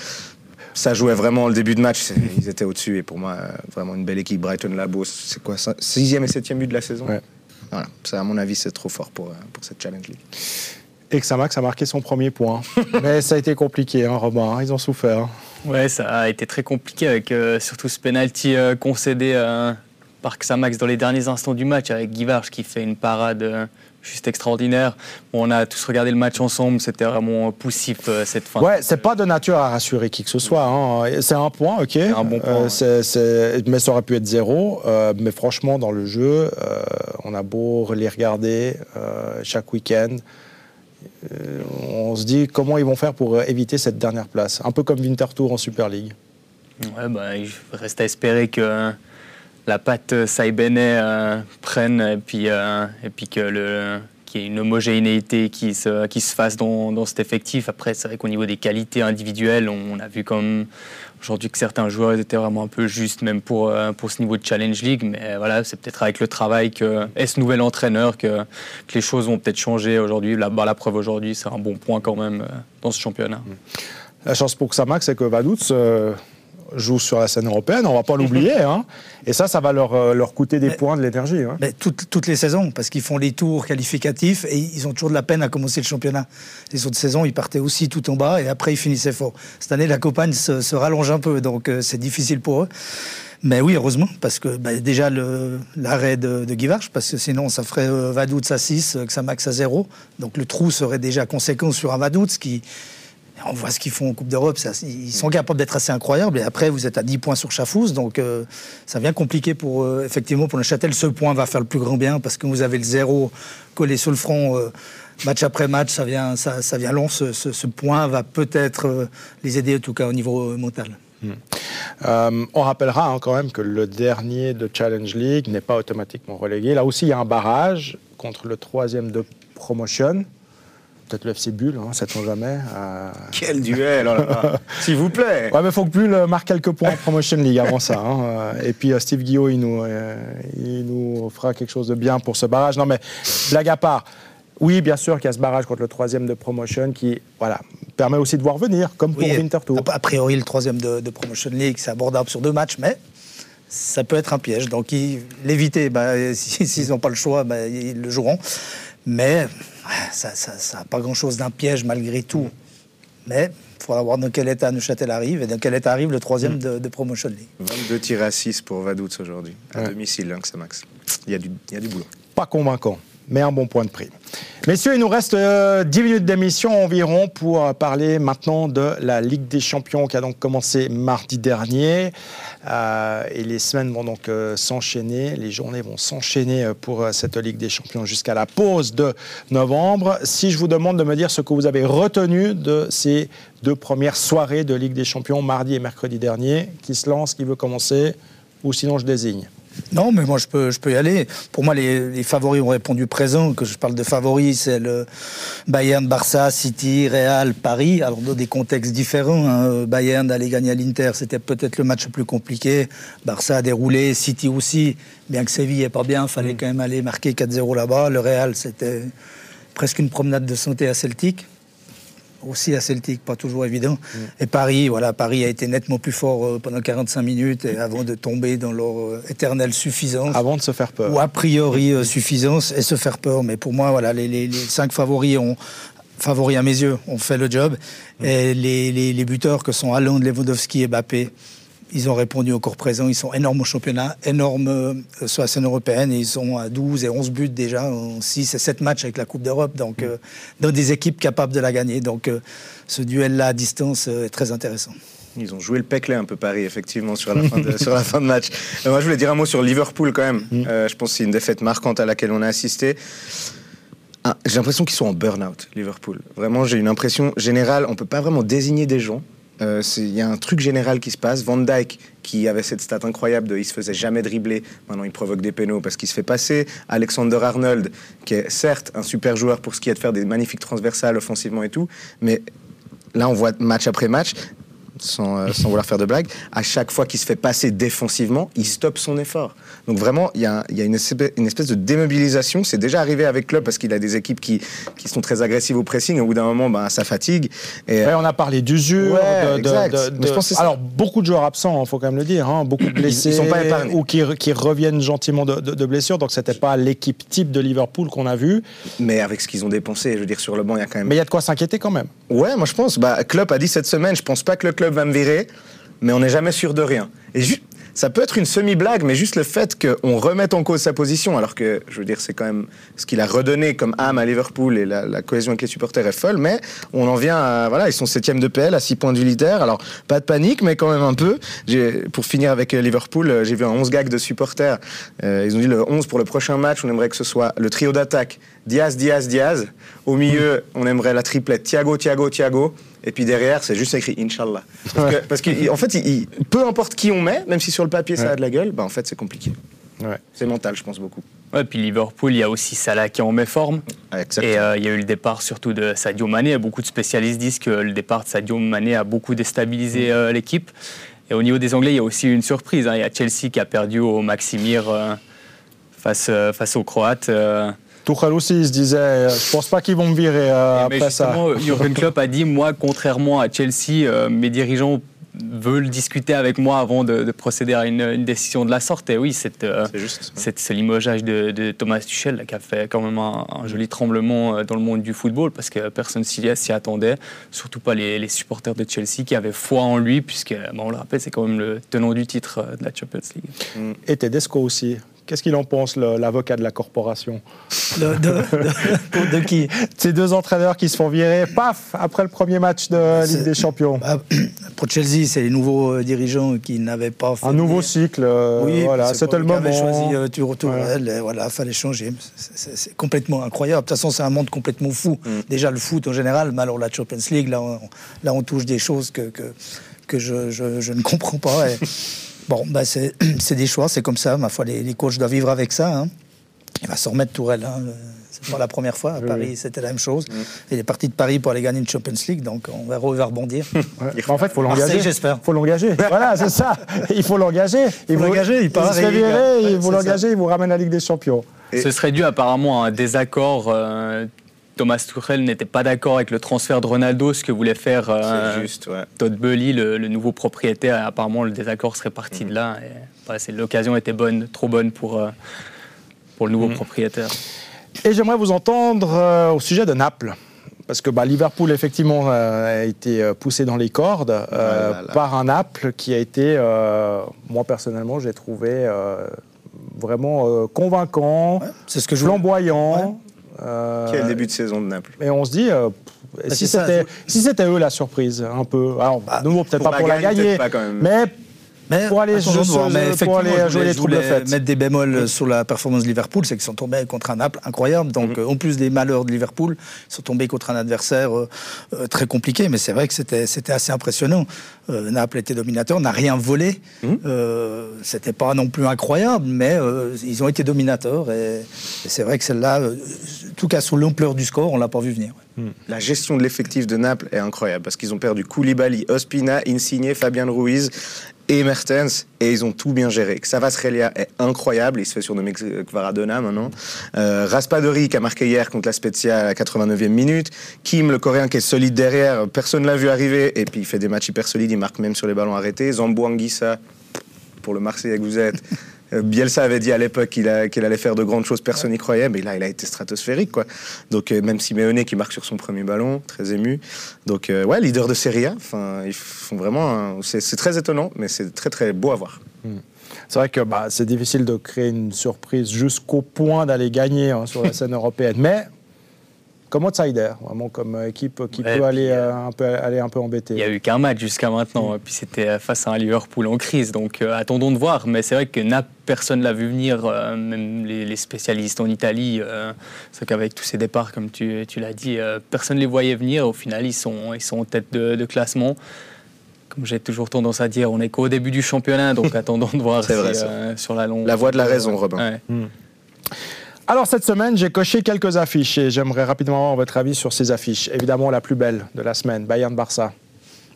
ça jouait vraiment le début de match. Ils étaient au-dessus et pour moi, vraiment une belle équipe. Brighton Labo, c'est quoi Sixième et septième but de la saison Voilà, ça, à mon avis, c'est trop fort pour, euh, pour cette Challenge League. Et que Samax a marqué son premier point. Mais ça a été compliqué, hein, Robin. Hein, ils ont souffert. Ouais, ça a été très compliqué avec euh, surtout ce penalty euh, concédé par Xamax dans les derniers instants du match avec Guivarch qui fait une parade juste extraordinaire. on a tous regardé le match ensemble, c'était vraiment poussif euh, cette fin. Ouais, c'est pas de nature à rassurer qui que ce soit. Hein. C'est un point, ok. Un bon point. Euh, mais ça aurait pu être zéro. Euh, mais franchement, dans le jeu, on a beau les regarder chaque week-end. on se dit comment ils vont faire pour éviter cette dernière place. Un peu comme Winterthur en Super League. Ouais, bah, il reste à espérer que la pâte Saibene euh, prenne et puis, euh, et puis que le qu'il y ait une homogénéité qui se, qui se fasse dans, dans cet effectif. Après, c'est vrai qu'au niveau des qualités individuelles, on, a vu comme aujourd'hui que certains joueurs étaient vraiment un peu justes, même pour, euh, pour ce niveau de Challenge League. Mais voilà, c'est peut-être avec le travail que, et ce nouvel entraîneur que, que les choses vont peut-être changer aujourd'hui. La, bah, la preuve aujourd'hui, c'est un bon point quand même dans ce championnat. La chance pour Xamax, c'est que Vaduz jouent sur la scène européenne, on va pas l'oublier. Hein. Et ça, ça va leur, euh, leur coûter des points, de l'énergie. Hein. toutes, toutes, les saisons, parce qu'ils font les tours qualificatifs et ils ont toujours de la peine à commencer le championnat. Les autres saisons, ils partaient aussi tout en bas et après ils finissaient fort. Cette année, la campagne se, rallonge un peu, donc euh, c'est difficile pour eux. Mais oui, heureusement, parce que bah, déjà l'arrêt de, de parce que sinon ça ferait euh, Vaduz à 6, que ça max à 0. Donc le trou serait déjà conséquent sur un Vaduz qui. On voit ce qu'ils font en Coupe d'Europe, ils sont capables d'être assez incroyables. Et après, vous êtes à 10 points sur Chafouz, donc euh, ça devient compliqué pour euh, effectivement pour le Châtel. Ce point va faire le plus grand bien parce que vous avez le zéro collé sur le front match après match, ça vient, ça, vient long. Ce, point va peut-être les aider, en tout cas au niveau mental. Hmm. Euh, on rappellera hein, quand même que le dernier de Challenge League n'est pas automatiquement relégué. Là aussi, il y a un barrage contre le troisième de Promotion. Peut-être le FC Bulle, hein, sait-on jamais. Euh. Quel duel, oh s'il vous plaît. Ouais, mais il faut que Bulle marque quelques points en Promotion League avant ça. Hein. Et puis euh, Steve Guillaume, il nous, il nous fera quelque chose de bien pour ce barrage. Non, mais blague à part. Oui, bien sûr qu'il y a ce barrage contre le troisième de promotion qui voilà, permet aussi de voir venir, comme pour Winterthur. A, priori, le troisième de, Promotion League, c'est abordable sur deux matchs, mais ça peut être un piège. Donc, l'éviter, bah, s'ils n'ont pas le choix, bah, ils le joueront. Mais ça n'a pas grand-chose d'un piège malgré tout. Mais il faudra voir dans quel état Neuchâtel arrive et dans quel état arrive le troisième mm. de, Promotion League. 22 tirs à 6 pour Vaduz aujourd'hui, à domicile, hein, que ça max. Il y, a du, il y a du boulot. Pas convaincant mais un bon point de prix. Messieurs, il nous reste 10 euh, minutes d'émission environ pour euh, parler maintenant de la Ligue des Champions qui a donc commencé mardi dernier. Euh, et les semaines vont donc s'enchaîner, les journées vont s'enchaîner pour cette Ligue des Champions jusqu'à la pause de novembre. Si je vous demande de me dire ce que vous avez retenu de ces deux premières soirées de Ligue des Champions, mardi et mercredi dernier, qui se lance, qui veut commencer, ou sinon je désigne. Non, mais moi je peux, je peux y aller. Pour moi, les, favoris ont répondu présent. Que je parle de favoris, c'est le Bayern, Barça, City, Real, Paris. Alors dans des contextes différents. Hein. Bayern d'aller gagner à l'Inter, c'était peut-être le match le plus compliqué. Barça a déroulé, City aussi. Bien que Séville n'est pas bien, il fallait mm. quand même aller marquer 4-0 là-bas. Le Real, c'était presque une promenade de santé à Celtic aussi à Celtic, pas toujours évident. Mm. Et Paris, voilà, Paris a été nettement plus fort euh, pendant 45 minutes et avant de tomber dans leur euh, éternelle suffisance. Avant de se faire peur. Ou a priori euh, suffisance et se faire peur. Mais pour moi, voilà, les, cinq favoris ont favoris à mes yeux, ont fait le job. Mm. Et les, les, buteurs que sont Haaland, Lewandowski et Mbappé, ils ont répondu au corps présent. Ils sont énormes au championnat, énormes euh, sur la scène européenne. ils sont à 12 et 11 buts déjà en 6 et 7 matchs avec la Coupe d'Europe. Donc, euh, dans des équipes capables de la gagner. Donc, euh, ce duel-là à distance est très intéressant. Ils ont joué le Peclet un peu Paris, effectivement, sur la fin de, sur la fin de match. moi, je voulais dire un mot sur Liverpool quand même. Mm. je pense que c'est une défaite marquante à laquelle on a assisté. Ah, j'ai l'impression qu'ils sont en burn-out, Liverpool. Vraiment, j'ai une impression générale. On peut pas vraiment désigner des gens. Euh, il y a un truc général qui se passe. Van Dyke, qui avait cette stat incroyable de il se faisait jamais dribbler, maintenant il provoque des pénaux parce qu'il se fait passer. Alexander Arnold, qui est certes un super joueur pour ce qui est de faire des magnifiques transversales offensivement et tout, mais là on voit match après match, sans, euh, sans, vouloir faire de blagues, à chaque fois qu'il se fait passer défensivement, il stoppe son effort. Donc vraiment, il y a, y a une, espèce, une, espèce, de démobilisation. C'est déjà arrivé avec Club parce qu'il a des équipes qui, qui, sont très agressives au pressing. Au bout d'un moment, ben, ça fatigue. Et... on a parlé d'usure. Ouais, de, Alors, beaucoup de joueurs absents, il hein, faut quand même le dire. Hein, beaucoup de blessés. Ils, sont pas Ou qui, qui, reviennent gentiment de, blessures. Donc, c'était pas l'équipe type de Liverpool qu'on a vu. Mais avec ce qu'ils ont dépensé, je veux dire, sur le banc, il y a quand même. Mais il y a de quoi s'inquiéter quand même. Ouais, moi je pense. Bah, Klopp a dit cette semaine, je pense pas que le club va me virer, mais on n'est jamais sûr de rien. Et ça peut être une semi-blague, mais juste le fait qu'on remette en cause sa position, alors que, je veux dire, c'est quand même ce qu'il a redonné comme âme à Liverpool et la, cohésion avec les supporters est folle, mais on en vient à, voilà, ils sont septième de PL à 6 points du leader, alors pas de panique, mais quand même un peu. Pour finir avec euh, Liverpool, euh, j'ai vu un 11 gags de supporters. Euh, ils ont dit le 11 pour le prochain match, on aimerait que ce soit le trio d'attaque Diaz, Diaz, Diaz. Au milieu, on aimerait la triplette Thiago, Thiago, Thiago. Et puis derrière, c'est juste écrit Inch'Allah. Parce qu'en fait, peu importe qui on met, même si sur le papier ça a de la gueule, bah en fait, c'est compliqué. C'est mental, je pense beaucoup. Ouais, puis Liverpool, il y a aussi Salah qui en met forme. et euh, il y a eu le départ surtout de Sadio Mané. Beaucoup de spécialistes disent que le départ de Sadio Mané a beaucoup déstabilisé mm. euh, l'équipe. Et au niveau des Anglais, il y a aussi une surprise. Hein. Il y a Chelsea qui a perdu au Maximir euh, face, face aux Croates. Tuchel aussi, il se disait, euh, je pense pas qu'ils vont me virer euh, après ça. Jurgen Klopp a dit, moi, contrairement à Chelsea, euh, mes dirigeants veut le discuter avec moi avant de, procéder à une, décision de la sorte. Et oui, c'est euh, ce limogeage de, Thomas Tuchel qui a fait quand même un, joli tremblement euh, dans le monde du football parce que personne s'y attendait, surtout pas les, supporters de Chelsea qui avaient foi en lui, puisque, on le rappelle, c'est quand même le tenant du titre de la Champions League. Et Tedesco aussi, Qu'est-ce qu'il en pense, l'avocat de la corporation de, de, qui Ces deux entraîneurs qui se font virer, paf, après le premier match de Ligue des Champions. Bah, pour Chelsea, c'est les nouveaux euh, dirigeants qui n'avaient pas fait. Un nouveau cycle, euh, oui, voilà, c'était le moment. choisi euh, Tourelle, voilà, fallait changer. C'est complètement incroyable. De toute façon, c'est un monde complètement fou. Mm. Déjà, le foot en général, mais alors la Champions League, là, on, là, on touche des choses que, que, que je, je, je, ne comprends pas. Bon, bah c'est des choix, c'est comme ça. Ma foi, les, les, coachs doivent vivre avec ça. Hein. Il va s'en remettre Tourelle. Hein. C'est pas la première fois. À Paris, c'était la même chose. Il est parti de Paris pour aller gagner une Champions League, donc on verra où il va rebondir. En fait, il faut l'engager. j'espère. Il faut l'engager. voilà, c'est ça. Il faut l'engager. Il faut l'engager. Il part. Il, il, il vous l'engager, il vous ramène à la Ligue des Champions. Ce serait dû apparemment à un désaccord. Euh, Thomas Tuchel n'était pas d'accord avec le transfert de Ronaldo, ce que voulait faire euh, Todd Bully, le, nouveau propriétaire. Apparemment, le désaccord serait parti de là. L'occasion était bonne, trop bonne pour, euh, pour le nouveau mhm. propriétaire. Et j'aimerais vous entendre euh, au sujet de Naples. Parce que bah, Liverpool, effectivement, a été poussé dans les cordes par un Naples qui a été, moi personnellement, j'ai trouvé vraiment convaincant, c'est ce que flamboyant. Euh, Quel début de saison de Naples. Et on se dit, euh, bah, si c'était si eux la surprise, un peu. Alors, bah, nouveau, peut-être pas pour la gagner, mais mais pour aller, jouer, mais pour aller jouer les troubles mettre des bémols sur la performance de Liverpool, c'est qu'ils sont tombés contre un Naples incroyable. Donc, mhm. euh, en plus des malheurs de Liverpool, ils sont tombés contre un adversaire euh, euh, très compliqué. Mais c'est vrai que c'était assez impressionnant. Naples était dominateur, n'a rien volé. Mhm. c'était pas non plus incroyable, mais ils ont été dominateurs. Et, c'est vrai que celle-là, en tout cas sur l'ampleur du score, on l'a pas vu venir. Mhm. La gestion de l'effectif de Naples est incroyable parce qu'ils ont perdu Koulibaly, Ospina, Insigne, Fabien Ruiz et Mertens, et ils ont tout bien géré. Savasrelia est incroyable, il se fait surnommer Kvaradona maintenant. Euh, Raspadori qui a marqué hier contre la Spezia à la 89e minute. Kim, le Coréen qui est solide derrière, personne ne l'a vu arriver, et puis il fait des matchs hyper solides, il marque même sur les ballons arrêtés. Zambo Anguissa, pour le Marseillais que vous êtes, Bielsa avait dit à l'époque qu'il allait faire de grandes choses, personne n'y croyait, mais là, il a été stratosphérique. Quoi. Donc, euh, même Simeone qui marque sur son premier ballon, très ému. Donc, euh, ouais, leader de Serie A, ils font vraiment. C'est très étonnant, mais c'est très, très beau à voir. Hmm. C'est vrai que bah, c'est difficile de créer une surprise jusqu'au point d'aller gagner hein, sur la scène européenne. Mais comme outsider, vraiment comme équipe qui peut aller, euh, un peu, aller un peu embêter. Il n'y a eu qu'un match jusqu'à maintenant, et puis c'était face à un Liverpool en crise, donc euh, attendons de voir. Mais c'est vrai que personne ne l'a vu venir, euh, même les, spécialistes en Italie. c'est qu'avec tous ces départs, comme tu, tu l'as dit, personne ne les voyait venir. Au final, ils sont, ils sont en tête de, classement. Comme j'ai toujours tendance à dire, on n'est qu'au début du championnat, donc attendons de voir sur la longue. La voie de la raison, Robin. Hmm. Alors cette semaine, j'ai coché quelques affiches et j'aimerais rapidement avoir votre avis sur ces affiches. Évidemment, la plus belle de la semaine, Bayern-Barça.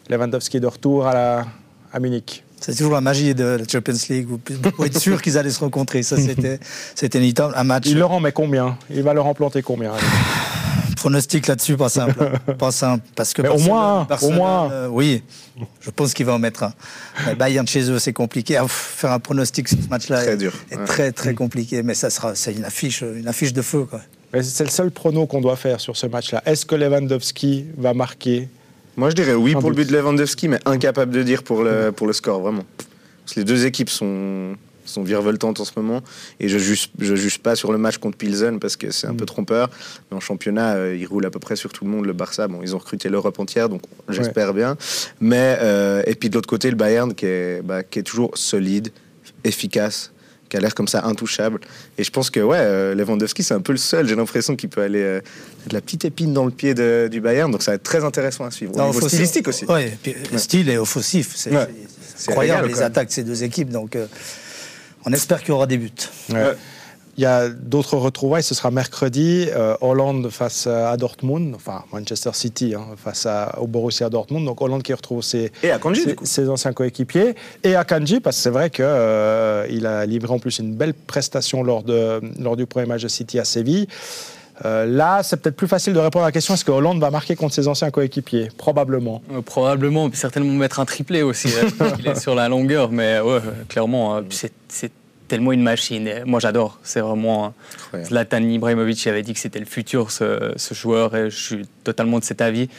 Lewandowski de retour à, la, à Munich. C'est toujours la magie de la Champions League. Vous pouvez être sûr qu'ils allaient se rencontrer. Ça, c'était, c'était un match. Il leur en met combien? Il va leur en planter combien? pronostic là-dessus, pas simple. pas simple. Parce que au moins, au moins. Euh, oui, je pense qu'il va en mettre un. Mais Bayern chez eux, c'est compliqué. À faire un pronostic sur ce match-là très est, dur. est très très compliqué. Mais ça sera, c'est une affiche, une affiche de feu. C'est le seul prono qu'on doit faire sur ce match-là. Est-ce que Lewandowski va marquer? Moi, je dirais oui pour le but de Lewandowski, mais incapable de dire pour le, pour le score, vraiment. Parce que les deux équipes sont, sont virevoltantes en ce moment. Et je ne juge, je juge pas sur le match contre Pilsen parce que c'est un peu mm. trompeur. Mais en championnat, euh, ils roulent à peu près sur tout le monde. Le Barça, bon, ils ont recruté l'Europe entière, donc j'espère bien. Mais, euh, et puis de l'autre côté, le Bayern qui est, bah, qui est toujours solide, efficace qui a l'air comme ça intouchable. Et je pense que ouais, euh, Lewandowski, c'est un peu le seul, j'ai l'impression qu'il peut aller de la petite épine dans le pied du Bayern. Donc ça va être très intéressant à suivre. Au stylistique aussi. Ouais, le style est offensif. C'est incroyable les attaques de ces deux équipes. Donc on espère qu'il y aura des buts. Il y a d'autres retrouvailles, ce sera mercredi, euh, Hollande face à Dortmund, enfin Manchester City hein, face à, au Borussia Dortmund. Donc Hollande qui retrouve ses, ses, anciens coéquipiers. Et Akanji, parce que c'est vrai qu'il euh, a livré en plus une belle prestation lors, de, lors du premier match de City à Séville. Euh, là, c'est peut-être plus facile de répondre à la question est-ce que Hollande va marquer contre ses anciens coéquipiers? Probablement. Euh, probablement, puis certainement mettre un triplé aussi. hein, il est sur la longueur, mais ouais, clairement, euh, c'est, c'est tellement une machine. Et moi, j'adore. C'est vraiment. hein. Zlatan Ibrahimovic avait dit que c'était le futur, ce, ce joueur, et je suis totalement de cet avis.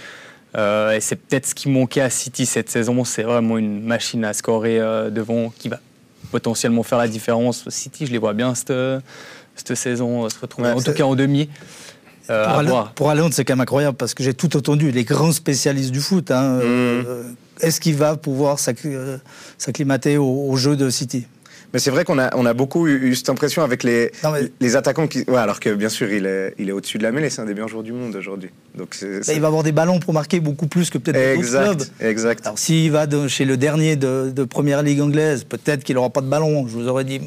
Euh, et c'est peut-être ce qui manquait à City cette saison. C'est vraiment une machine à scorer euh, devant qui va potentiellement faire la différence. City, je les vois bien cette, cette saison se retrouver, Ouais, en tout cas en demi. Euh, Pour, Haaland, c'est quand même incroyable parce que j'ai tout entendu, les grands spécialistes du foot. hein, euh, Est-ce qu'il va pouvoir s'acc- euh, s'acclimater au, au jeu de City? Mais c'est vrai qu'on a, on a beaucoup eu, eu cette impression avec les, Non, mais- les attaquants qui. Ouais, alors que bien sûr, il est, il est au-dessus de la mêlée, c'est un des meilleurs joueurs du monde aujourd'hui. Donc c'est- Il va avoir des ballons pour marquer beaucoup plus que peut-être d'autres clubs. Exact, exact. Alors s'il va de- chez le dernier de, de première ligue anglaise, peut-être qu'il n'aura pas de ballon. Je vous aurais dit,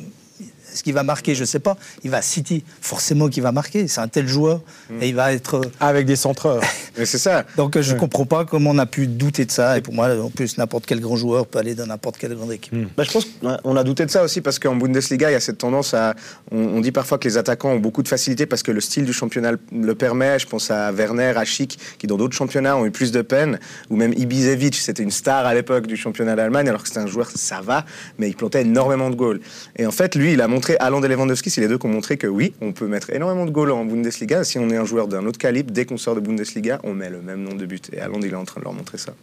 est-ce qu'il va marquer Je ne sais pas. Il va à City, forcément qu'il va marquer. C'est un tel joueur et il va être. Avec des centreurs. Mais c'est ça. Donc je ne Ouais. comprends pas comment on a pu douter de ça. Et pour moi, en plus, n'importe quel grand joueur peut aller dans n'importe quelle grande équipe. Bah, je pense qu'on a douté de ça aussi parce qu'en Bundesliga, il y a cette tendance à. On, on dit parfois que les attaquants ont beaucoup de facilité parce que le style du championnat le- le permet. Je pense à Werner, à Schick, qui dans d'autres championnats ont eu plus de peine. Ou même Ibisevic, c'était une star à l'époque du championnat d'Allemagne, alors que c'était un joueur, ça va, mais il plantait énormément de goals. Et en fait, lui, il a montré, Haaland et Lewandowski, c'est les deux qui ont montré que oui, on peut mettre énormément de goals en Bundesliga. Si on est un joueur d'un autre calibre, dès qu'on sort de Bundesliga, on met le même nombre de buts. Et Haaland, il est en train de leur montrer ça.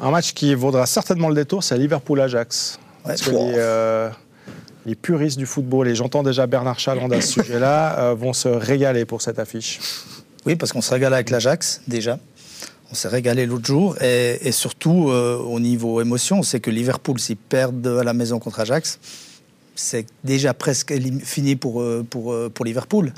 Un match qui vaudra certainement le détour, c'est Liverpool-Ajax. Ouais. Les, euh, les puristes du football, et j'entends déjà Bernard Chaland à ce sujet-là, euh, vont se régaler pour cette affiche. Oui, parce qu'on se régale avec l'Ajax, déjà. On s'est régalé l'autre jour. Et, et surtout, euh, au niveau émotion, c'est que Liverpool, s'ils perdent à la maison contre Ajax, c'est déjà presque fini pour, euh, pour, euh, pour Liverpool.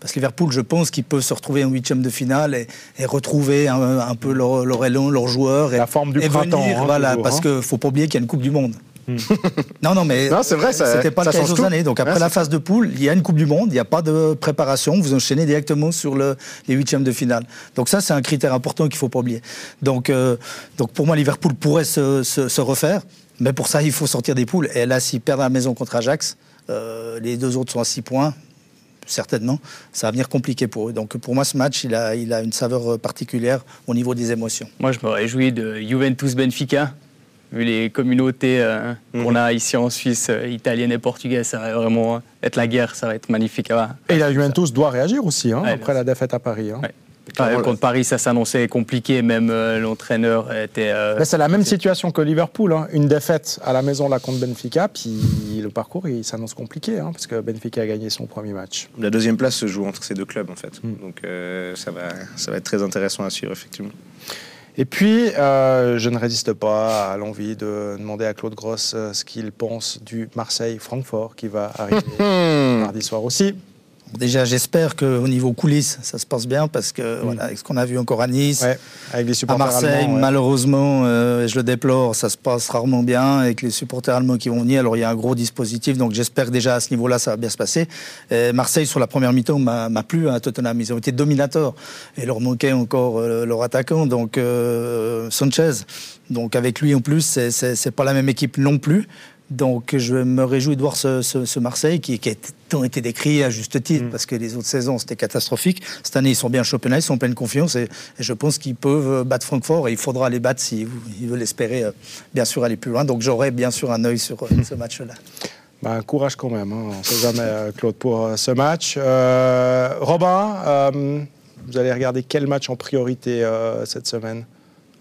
Parce que Liverpool, je pense qu'ils peuvent se retrouver en huitième de finale et, et retrouver un, un peu leur, leur élan, leurs joueurs. Et, La forme du et printemps, venir, hein, voilà, toujours, parce hein. qu'il ne faut pas oublier qu'il y a une Coupe du Monde. non, non, mais Non, c'est vrai, c'était pas ça le cas années. Donc après Ouais, la phase de poule, il y a une Coupe du Monde, il n'y a pas de préparation, vous enchaînez directement sur le- les huitièmes de finale. Donc ça, c'est un critère important qu'il ne faut pas oublier. Donc, euh, donc pour moi, Liverpool pourrait se, se- se refaire, mais pour ça, il faut sortir des poules. Et là, s'ils perdent à la maison contre Ajax, euh, les deux autres sont à 6 points. Certainement, ça va venir compliqué pour eux. Donc pour moi, ce match, il a, il a une saveur particulière au niveau des émotions. Moi, je me réjouis de Juventus-Benfica. Vu les communautés euh, qu'on a ici en Suisse, euh, italienne et portugaise, ça va vraiment être la guerre, ça va être magnifique. Et la Juventus doit réagir aussi, hein, Ouais, après la défaite à Paris. hein. Ouais. Pareil, contre Paris, ça s'annonçait compliqué, même euh, l'entraîneur était. euh, Mais c'est la même situation que Liverpool. hein. Une défaite à la maison là contre Benfica, puis le parcours il s'annonce compliqué, hein, parce que Benfica a gagné son premier match. La deuxième place se joue entre ces deux clubs en fait. Donc euh, ça, va, ça va être très intéressant à suivre effectivement. Et puis, euh, je ne résiste pas à l'envie de demander à Claude Gross ce qu'il pense du Marseille-Francfort qui va arriver mardi soir aussi. Déjà, j'espère qu'au niveau coulisses, ça se passe bien, parce que voilà, avec ce qu'on a vu encore à Nice, Ouais, avec les À supporters Marseille, allemands, ouais. malheureusement, euh, je le déplore, ça se passe rarement bien avec les supporters allemands qui vont venir. Alors il y a un gros dispositif, donc j'espère que déjà à ce niveau-là, ça va bien se passer. Et Marseille, sur la première mi-temps, m'a plu à Tottenham. Ils ont été dominateurs. Et leur manquait encore euh, leur attaquant, donc euh, Sanchez. Donc avec lui en plus, c'est pas la même équipe non plus. Donc je me réjouis de voir ce, ce- ce Marseille qui, qui a été décrit à juste titre, parce que les autres saisons c'était catastrophique. Cette année ils sont bien championnat, ils sont en pleine confiance et, et je pense qu'ils peuvent euh, battre Francfort et il faudra les battre s'ils ils veulent espérer euh, bien sûr aller plus loin. Donc j'aurai bien sûr un œil sur euh, ce match-là. Ben, courage quand même, hein. on ne sait jamais, Claude, pour ce match. Euh, Robin, euh, vous allez regarder quel match en priorité euh, cette semaine?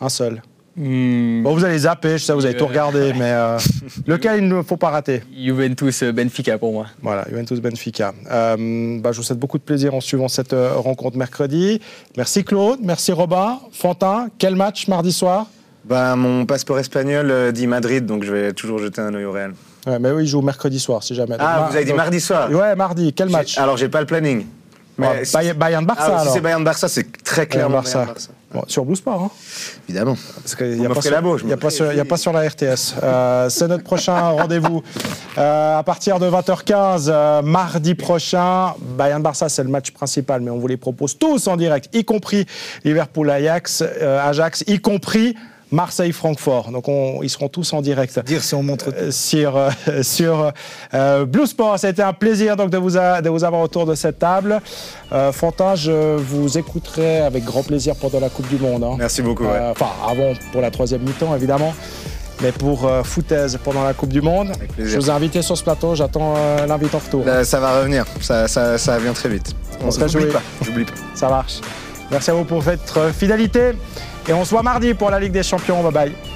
Un seul. Hmm, Bon, vous allez zapper, je sais, vous avez tout regardé, mais euh, lequel il ne faut pas rater Juventus-Benfica pour moi. Voilà, Juventus Benfica. Euh, bah, je vous souhaite beaucoup de plaisir en suivant cette euh, rencontre mercredi. Merci Claude, merci Robin. Fantin, quel match mardi soir? Bah, mon passeport espagnol euh, dit Madrid, donc je vais toujours jeter un œil au Real. ouais, Mais oui, il joue mercredi soir, si jamais. Ah, Donc, vous avez dit donc- mardi soir? Ouais, mardi, quel match? Alors j'ai pas le planning. Si- Bayern- Bayern-Barça Ah, si alors c'est Bayern-Barça, c'est très clairement Bayern-Barça. Bayern-Barça. Bon, sur Blue Sport, hein Évidemment. Parce qu'il n'y a, pas sur- la y a pas sur- il y a pas sur la RTS. Euh, c'est notre prochain rendez-vous euh, à partir de 20h15, euh, mardi prochain. Bayern-Barça, c'est le match principal, mais on vous les propose tous en direct, y compris Liverpool-Ajax, euh, Ajax, y compris Marseille-Francfort. Donc ils seront tous en direct. Dire si on montre euh, sur euh, sur Blue Sport. Ça a été un plaisir donc de vous de vous avoir autour de cette table. Fantin, je vous écouterai avec grand plaisir pendant la Coupe du Monde. Hein. Merci beaucoup. Enfin avant pour la troisième mi-temps évidemment mais pour euh, foutaise pendant la Coupe du Monde. Je vous ai invité sur ce plateau, j'attends euh, l'invite en retour. ça va revenir, ça, ça, vient très vite. On, se J'oublie pas, j'oublie pas. Ça marche. Merci à vous pour votre fidélité et on se voit mardi pour la Ligue des Champions. Bye bye.